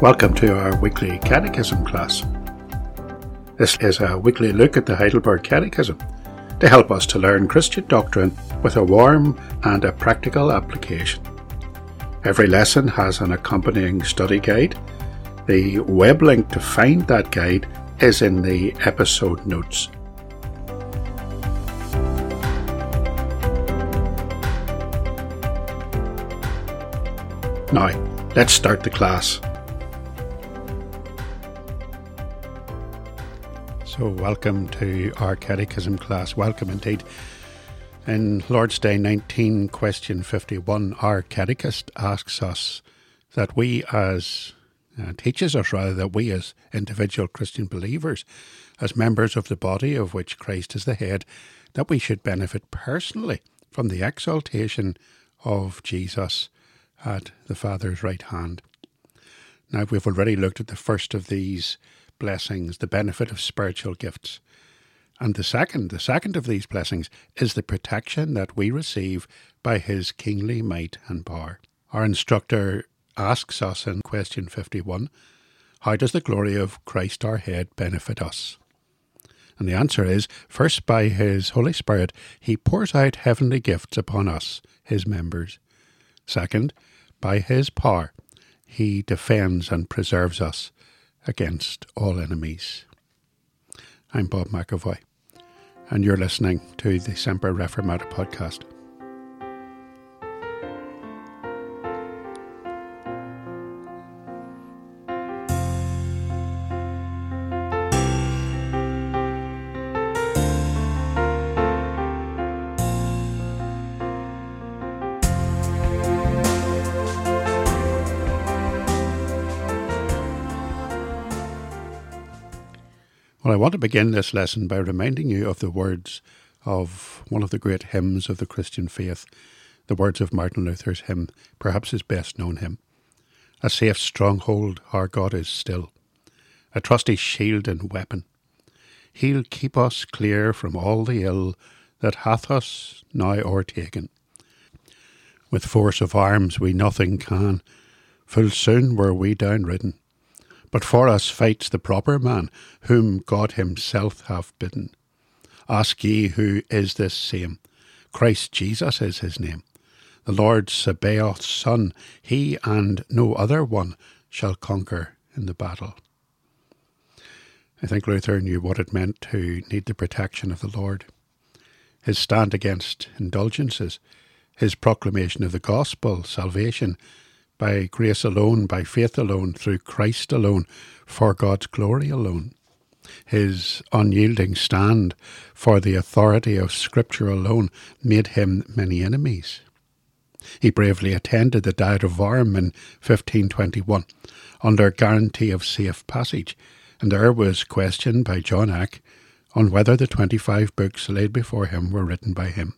Welcome to our weekly catechism class. This is a weekly look at the Heidelberg Catechism to help us to learn Christian doctrine with a warm and a practical application. Every lesson has an accompanying study guide. The web link to find that guide is in the episode notes. Now, let's start the class. So, welcome to our Catechism class. Welcome indeed. In Lord's Day 19, question 51, our catechist asks us that we, as uh, teaches us rather, that we, as individual Christian believers, as members of the body of which Christ is the head, that we should benefit personally from the exaltation of Jesus at the Father's right hand. Now, we've already looked at the first of these blessings, the benefit of spiritual gifts. And the second, the second of these blessings is the protection that we receive by his kingly might and power. Our instructor asks us in question 51 How does the glory of Christ our head benefit us? And the answer is first, by his Holy Spirit, he pours out heavenly gifts upon us, his members. Second, by his power, he defends and preserves us against all enemies. I'm Bob McAvoy, and you're listening to the Semper Reformata podcast. Well, I want to begin this lesson by reminding you of the words of one of the great hymns of the Christian faith, the words of Martin Luther's hymn, perhaps his best known hymn. A safe stronghold our God is still, a trusty shield and weapon. He'll keep us clear from all the ill that hath us now o'ertaken. With force of arms we nothing can, full soon were we downridden. But for us fights the proper man, whom God himself hath bidden. Ask ye who is this same? Christ Jesus is his name. The Lord Sabaoth's son, he and no other one shall conquer in the battle. I think Luther knew what it meant to need the protection of the Lord. His stand against indulgences, his proclamation of the gospel, salvation, by grace alone, by faith alone, through Christ alone, for God's glory alone. His unyielding stand for the authority of Scripture alone made him many enemies. He bravely attended the Diet of Worms in 1521 under guarantee of safe passage, and there was questioned by John Eck on whether the 25 books laid before him were written by him.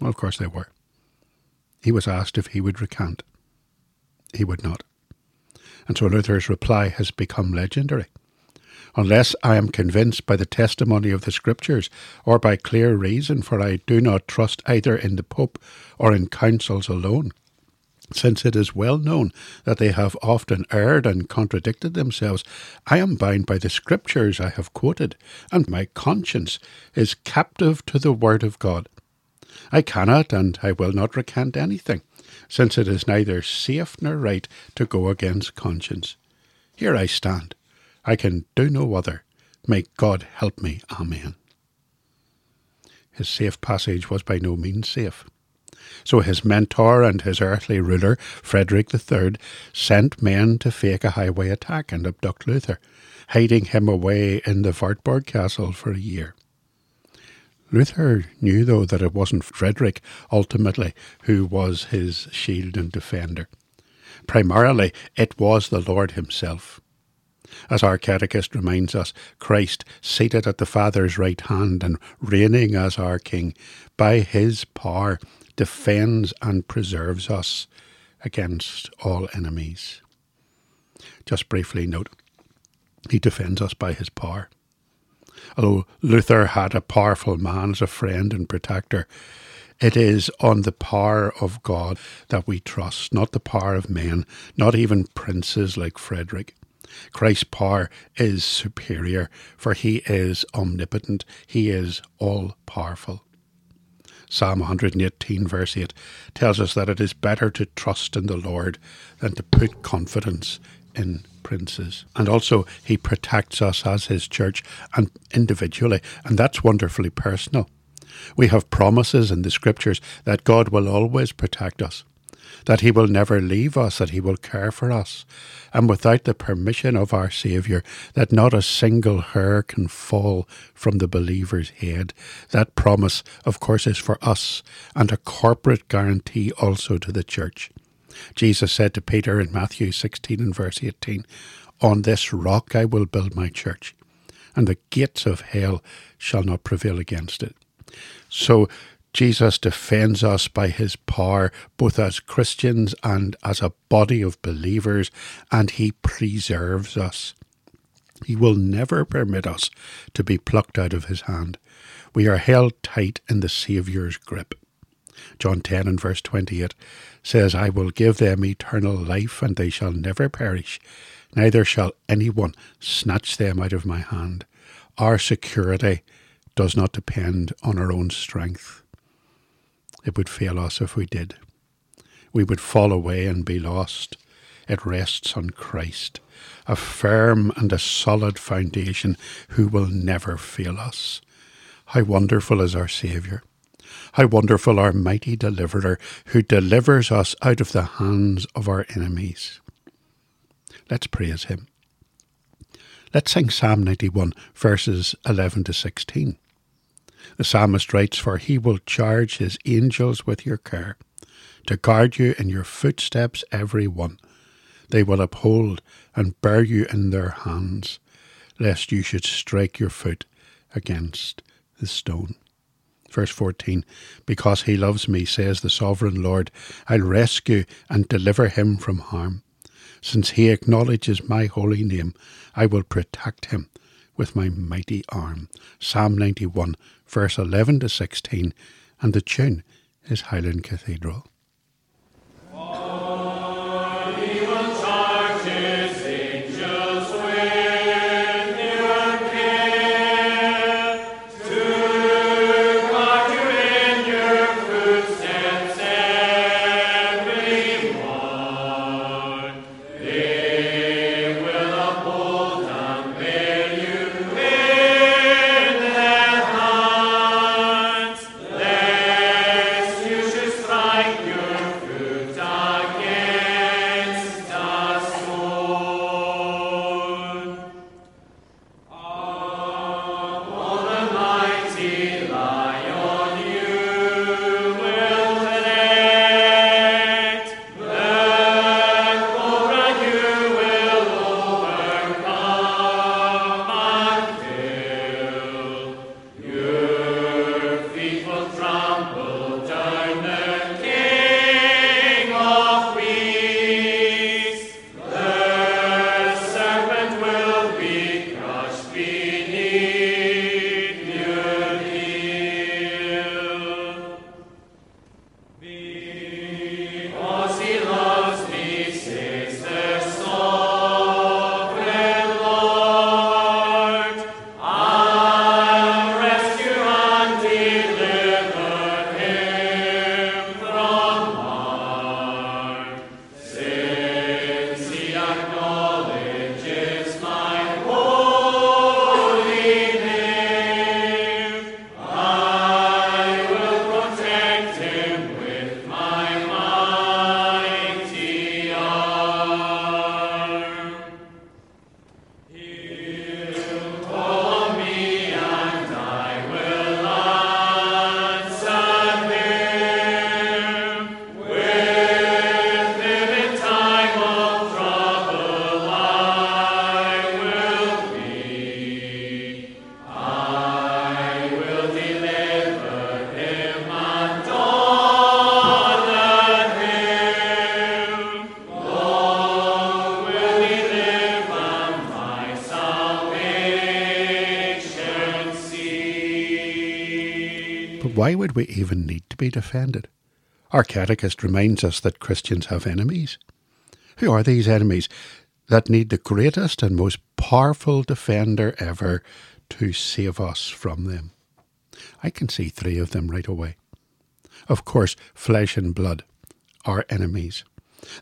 Well, of course they were. He was asked if he would recant he would not. And so Luther's reply has become legendary. Unless I am convinced by the testimony of the Scriptures, or by clear reason, for I do not trust either in the Pope or in councils alone, since it is well known that they have often erred and contradicted themselves, I am bound by the Scriptures I have quoted, and my conscience is captive to the Word of God. I cannot and I will not recant anything, since it is neither safe nor right to go against conscience. Here I stand. I can do no other. May God help me. Amen. His safe passage was by no means safe. So his mentor and his earthly ruler, Frederick III, sent men to fake a highway attack and abduct Luther, hiding him away in the Wartburg castle for a year. Luther knew, though, that it wasn't Frederick ultimately who was his shield and defender. Primarily, it was the Lord Himself. As our catechist reminds us, Christ, seated at the Father's right hand and reigning as our King, by His power defends and preserves us against all enemies. Just briefly note, He defends us by His power. Although Luther had a powerful man as a friend and protector, It is on the power of God that we trust, not the power of men, not even princes like Frederick. Christ's power is superior, for he is omnipotent, he is all powerful. Psalm 118, verse 8, tells us that it is better to trust in the Lord than to put confidence in princes. And also, he protects us as his church and individually, and that's wonderfully personal. We have promises in the scriptures that God will always protect us that He will never leave us, that He will care for us, and without the permission of our Saviour, that not a single hair can fall from the believer's head. That promise, of course, is for us, and a corporate guarantee also to the church. Jesus said to Peter in Matthew 16 and verse 18, On this rock I will build my church, and the gates of hell shall not prevail against it. So Jesus defends us by his power, both as Christians and as a body of believers, and he preserves us. He will never permit us to be plucked out of his hand. We are held tight in the Saviour's grip. John 10 and verse 28 says, I will give them eternal life, and they shall never perish, neither shall anyone snatch them out of my hand. Our security does not depend on our own strength. It would fail us if we did. We would fall away and be lost. It rests on Christ, a firm and a solid foundation who will never fail us. How wonderful is our Saviour! How wonderful our mighty deliverer who delivers us out of the hands of our enemies. Let's praise him. Let's sing Psalm 91, verses 11 to 16. The psalmist writes, For he will charge his angels with your care, to guard you in your footsteps every one. They will uphold and bear you in their hands, lest you should strike your foot against the stone. Verse 14 Because he loves me, says the sovereign Lord, I'll rescue and deliver him from harm. Since he acknowledges my holy name, I will protect him with my mighty arm. Psalm 91, verse 11 to 16, and the tune is Highland Cathedral. But why would we even need to be defended? Our catechist reminds us that Christians have enemies. Who are these enemies that need the greatest and most powerful defender ever to save us from them? I can see three of them right away. Of course, flesh and blood are enemies.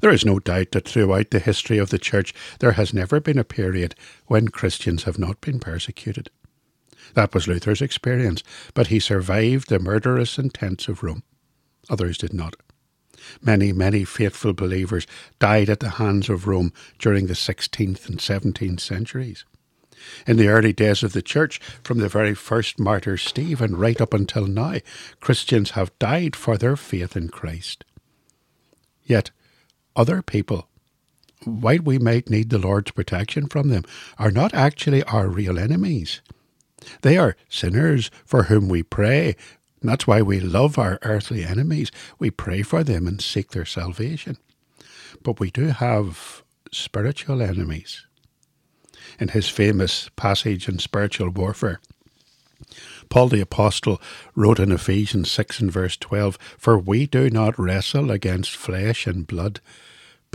There is no doubt that throughout the history of the Church there has never been a period when Christians have not been persecuted. That was Luther's experience, but he survived the murderous intents of Rome. Others did not. Many, many faithful believers died at the hands of Rome during the 16th and 17th centuries. In the early days of the church, from the very first martyr Stephen right up until now, Christians have died for their faith in Christ. Yet, other people, while we might need the Lord's protection from them, are not actually our real enemies. They are sinners for whom we pray. That's why we love our earthly enemies. We pray for them and seek their salvation. But we do have spiritual enemies. In his famous passage in spiritual warfare, Paul the Apostle wrote in Ephesians 6 and verse 12 For we do not wrestle against flesh and blood,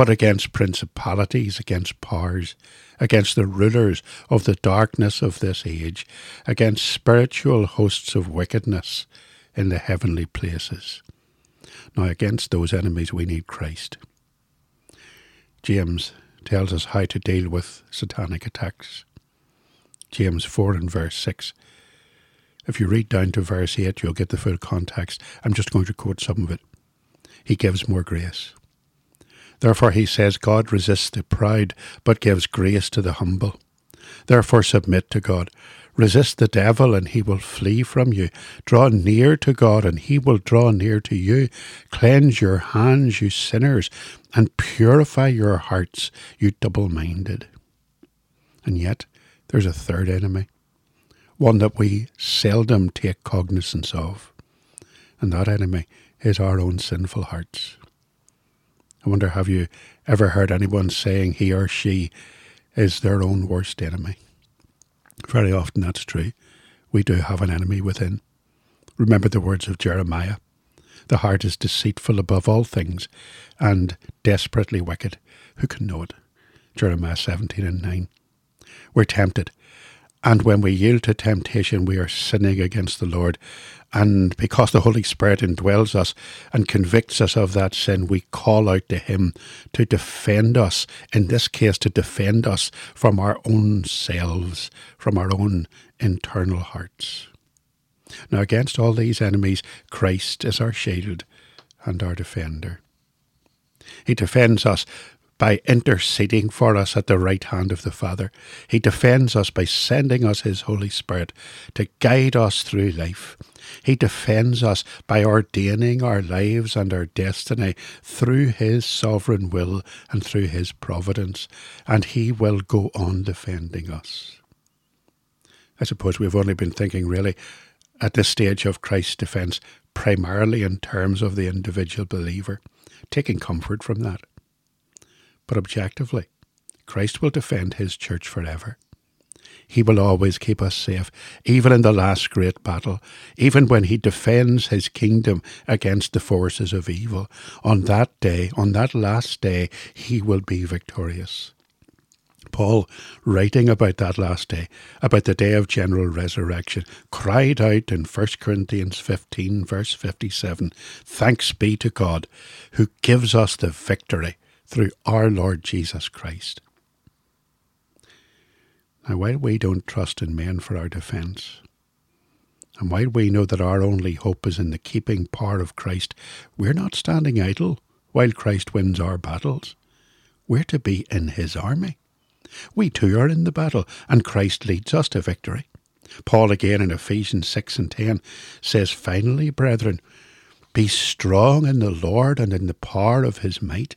but against principalities, against powers, against the rulers of the darkness of this age, against spiritual hosts of wickedness in the heavenly places. Now, against those enemies, we need Christ. James tells us how to deal with satanic attacks. James 4 and verse 6. If you read down to verse 8, you'll get the full context. I'm just going to quote some of it. He gives more grace. Therefore, he says, God resists the proud, but gives grace to the humble. Therefore, submit to God. Resist the devil, and he will flee from you. Draw near to God, and he will draw near to you. Cleanse your hands, you sinners, and purify your hearts, you double minded. And yet, there's a third enemy, one that we seldom take cognizance of. And that enemy is our own sinful hearts. I wonder, have you ever heard anyone saying he or she is their own worst enemy? Very often that's true. We do have an enemy within. Remember the words of Jeremiah The heart is deceitful above all things and desperately wicked. Who can know it? Jeremiah 17 and 9. We're tempted and when we yield to temptation, we are sinning against the Lord. And because the Holy Spirit indwells us and convicts us of that sin, we call out to Him to defend us, in this case, to defend us from our own selves, from our own internal hearts. Now, against all these enemies, Christ is our shield and our defender. He defends us by interceding for us at the right hand of the Father. He defends us by sending us His Holy Spirit to guide us through life. He defends us by ordaining our lives and our destiny through His sovereign will and through His providence, and He will go on defending us. I suppose we've only been thinking really at this stage of Christ's defence primarily in terms of the individual believer, taking comfort from that. But objectively, Christ will defend his church forever. He will always keep us safe, even in the last great battle, even when he defends his kingdom against the forces of evil. On that day, on that last day, he will be victorious. Paul, writing about that last day, about the day of general resurrection, cried out in 1 Corinthians 15, verse 57 Thanks be to God, who gives us the victory through our Lord Jesus Christ. Now, while we don't trust in men for our defence, and while we know that our only hope is in the keeping power of Christ, we're not standing idle while Christ wins our battles. We're to be in his army. We too are in the battle, and Christ leads us to victory. Paul again in Ephesians 6 and 10 says, Finally, brethren, be strong in the Lord and in the power of his might.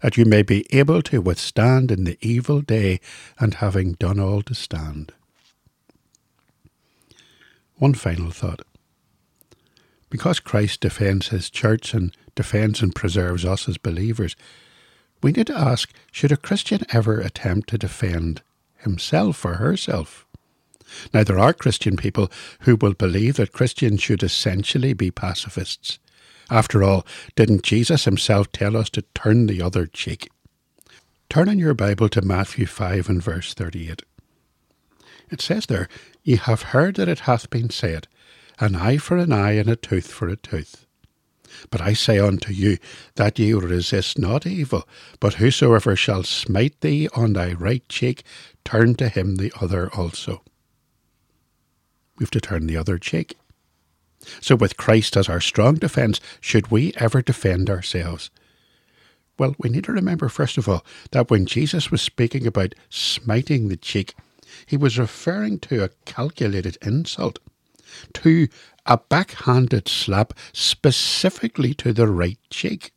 that you may be able to withstand in the evil day, and having done all to stand. One final thought. Because Christ defends his church and defends and preserves us as believers, we need to ask should a Christian ever attempt to defend himself or herself? Now, there are Christian people who will believe that Christians should essentially be pacifists. After all, didn't Jesus himself tell us to turn the other cheek? Turn in your Bible to Matthew 5 and verse 38. It says there, Ye have heard that it hath been said, An eye for an eye, and a tooth for a tooth. But I say unto you, that ye resist not evil, but whosoever shall smite thee on thy right cheek, turn to him the other also. We've to turn the other cheek. So, with Christ as our strong defence, should we ever defend ourselves? Well, we need to remember, first of all, that when Jesus was speaking about smiting the cheek, he was referring to a calculated insult, to a backhanded slap specifically to the right cheek,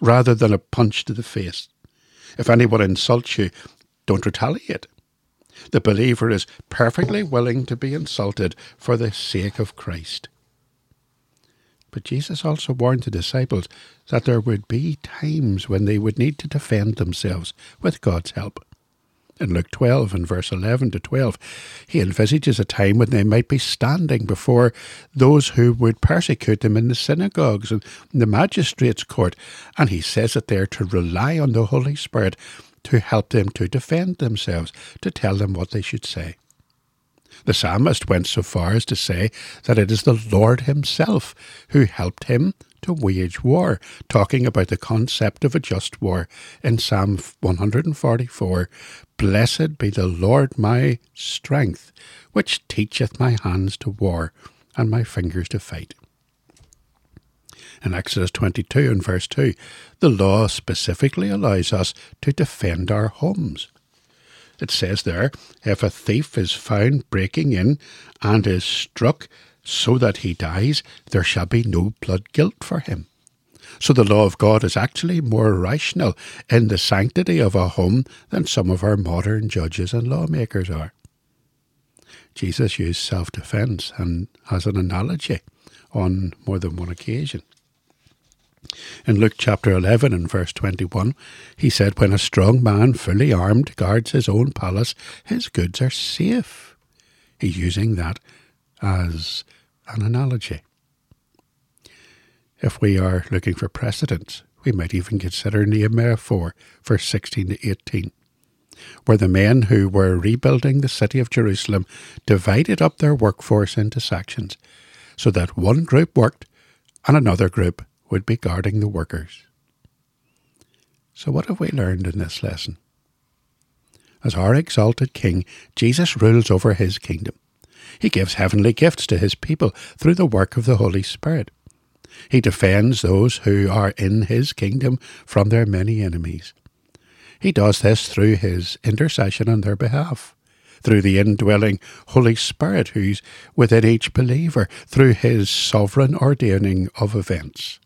rather than a punch to the face. If anyone insults you, don't retaliate. The believer is perfectly willing to be insulted for the sake of Christ. But Jesus also warned the disciples that there would be times when they would need to defend themselves with God's help. In Luke 12 and verse 11 to 12, he envisages a time when they might be standing before those who would persecute them in the synagogues and the magistrates' court, and he says that they are to rely on the Holy Spirit to help them to defend themselves, to tell them what they should say. The psalmist went so far as to say that it is the Lord Himself who helped him to wage war, talking about the concept of a just war in Psalm 144 Blessed be the Lord my strength, which teacheth my hands to war and my fingers to fight. In Exodus 22 and verse 2, the law specifically allows us to defend our homes. It says there, if a thief is found breaking in and is struck so that he dies, there shall be no blood guilt for him. So the law of God is actually more rational in the sanctity of a home than some of our modern judges and lawmakers are. Jesus used self defence and as an analogy on more than one occasion. In Luke chapter 11 and verse 21, he said, When a strong man, fully armed, guards his own palace, his goods are safe. He's using that as an analogy. If we are looking for precedents, we might even consider Nehemiah 4, verse 16 to 18, where the men who were rebuilding the city of Jerusalem divided up their workforce into sections, so that one group worked and another group would be guarding the workers. So, what have we learned in this lesson? As our exalted King, Jesus rules over his kingdom. He gives heavenly gifts to his people through the work of the Holy Spirit. He defends those who are in his kingdom from their many enemies. He does this through his intercession on their behalf, through the indwelling Holy Spirit who's within each believer, through his sovereign ordaining of events.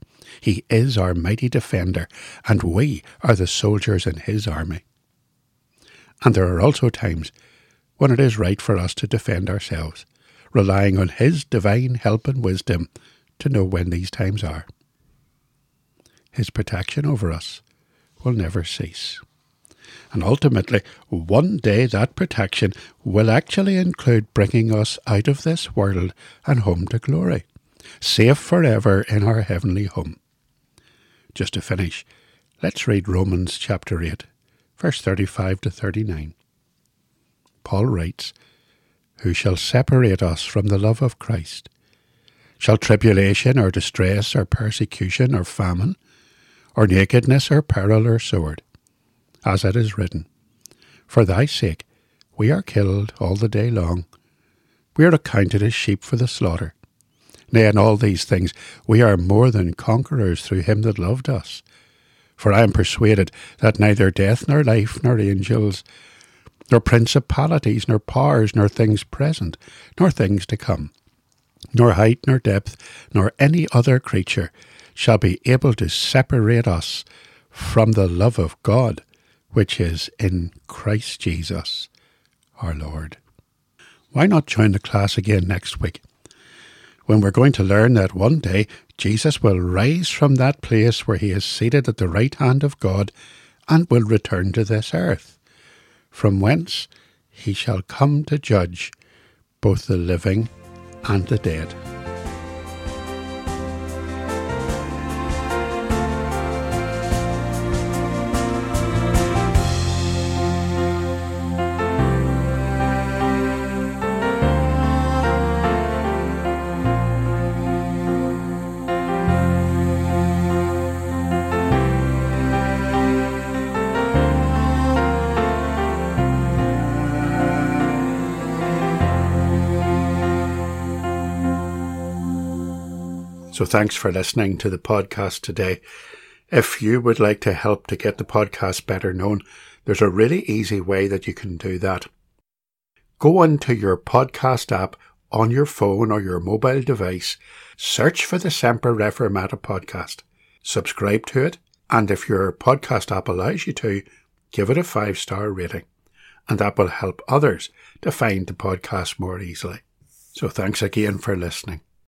He is our mighty defender, and we are the soldiers in his army. And there are also times when it is right for us to defend ourselves, relying on his divine help and wisdom to know when these times are. His protection over us will never cease. And ultimately, one day that protection will actually include bringing us out of this world and home to glory, safe forever in our heavenly home. Just to finish, let's read Romans chapter 8, verse 35 to 39. Paul writes, Who shall separate us from the love of Christ? Shall tribulation or distress or persecution or famine or nakedness or peril or sword? As it is written, For thy sake we are killed all the day long. We are accounted as sheep for the slaughter. Nay, in all these things we are more than conquerors through him that loved us. For I am persuaded that neither death nor life nor angels, nor principalities nor powers nor things present, nor things to come, nor height nor depth, nor any other creature shall be able to separate us from the love of God, which is in Christ Jesus our Lord. Why not join the class again next week? When we're going to learn that one day Jesus will rise from that place where he is seated at the right hand of God and will return to this earth, from whence he shall come to judge both the living and the dead. So thanks for listening to the podcast today. If you would like to help to get the podcast better known, there's a really easy way that you can do that. Go into your podcast app on your phone or your mobile device, search for the Semper Reformata podcast, subscribe to it, and if your podcast app allows you to, give it a five star rating. And that will help others to find the podcast more easily. So thanks again for listening.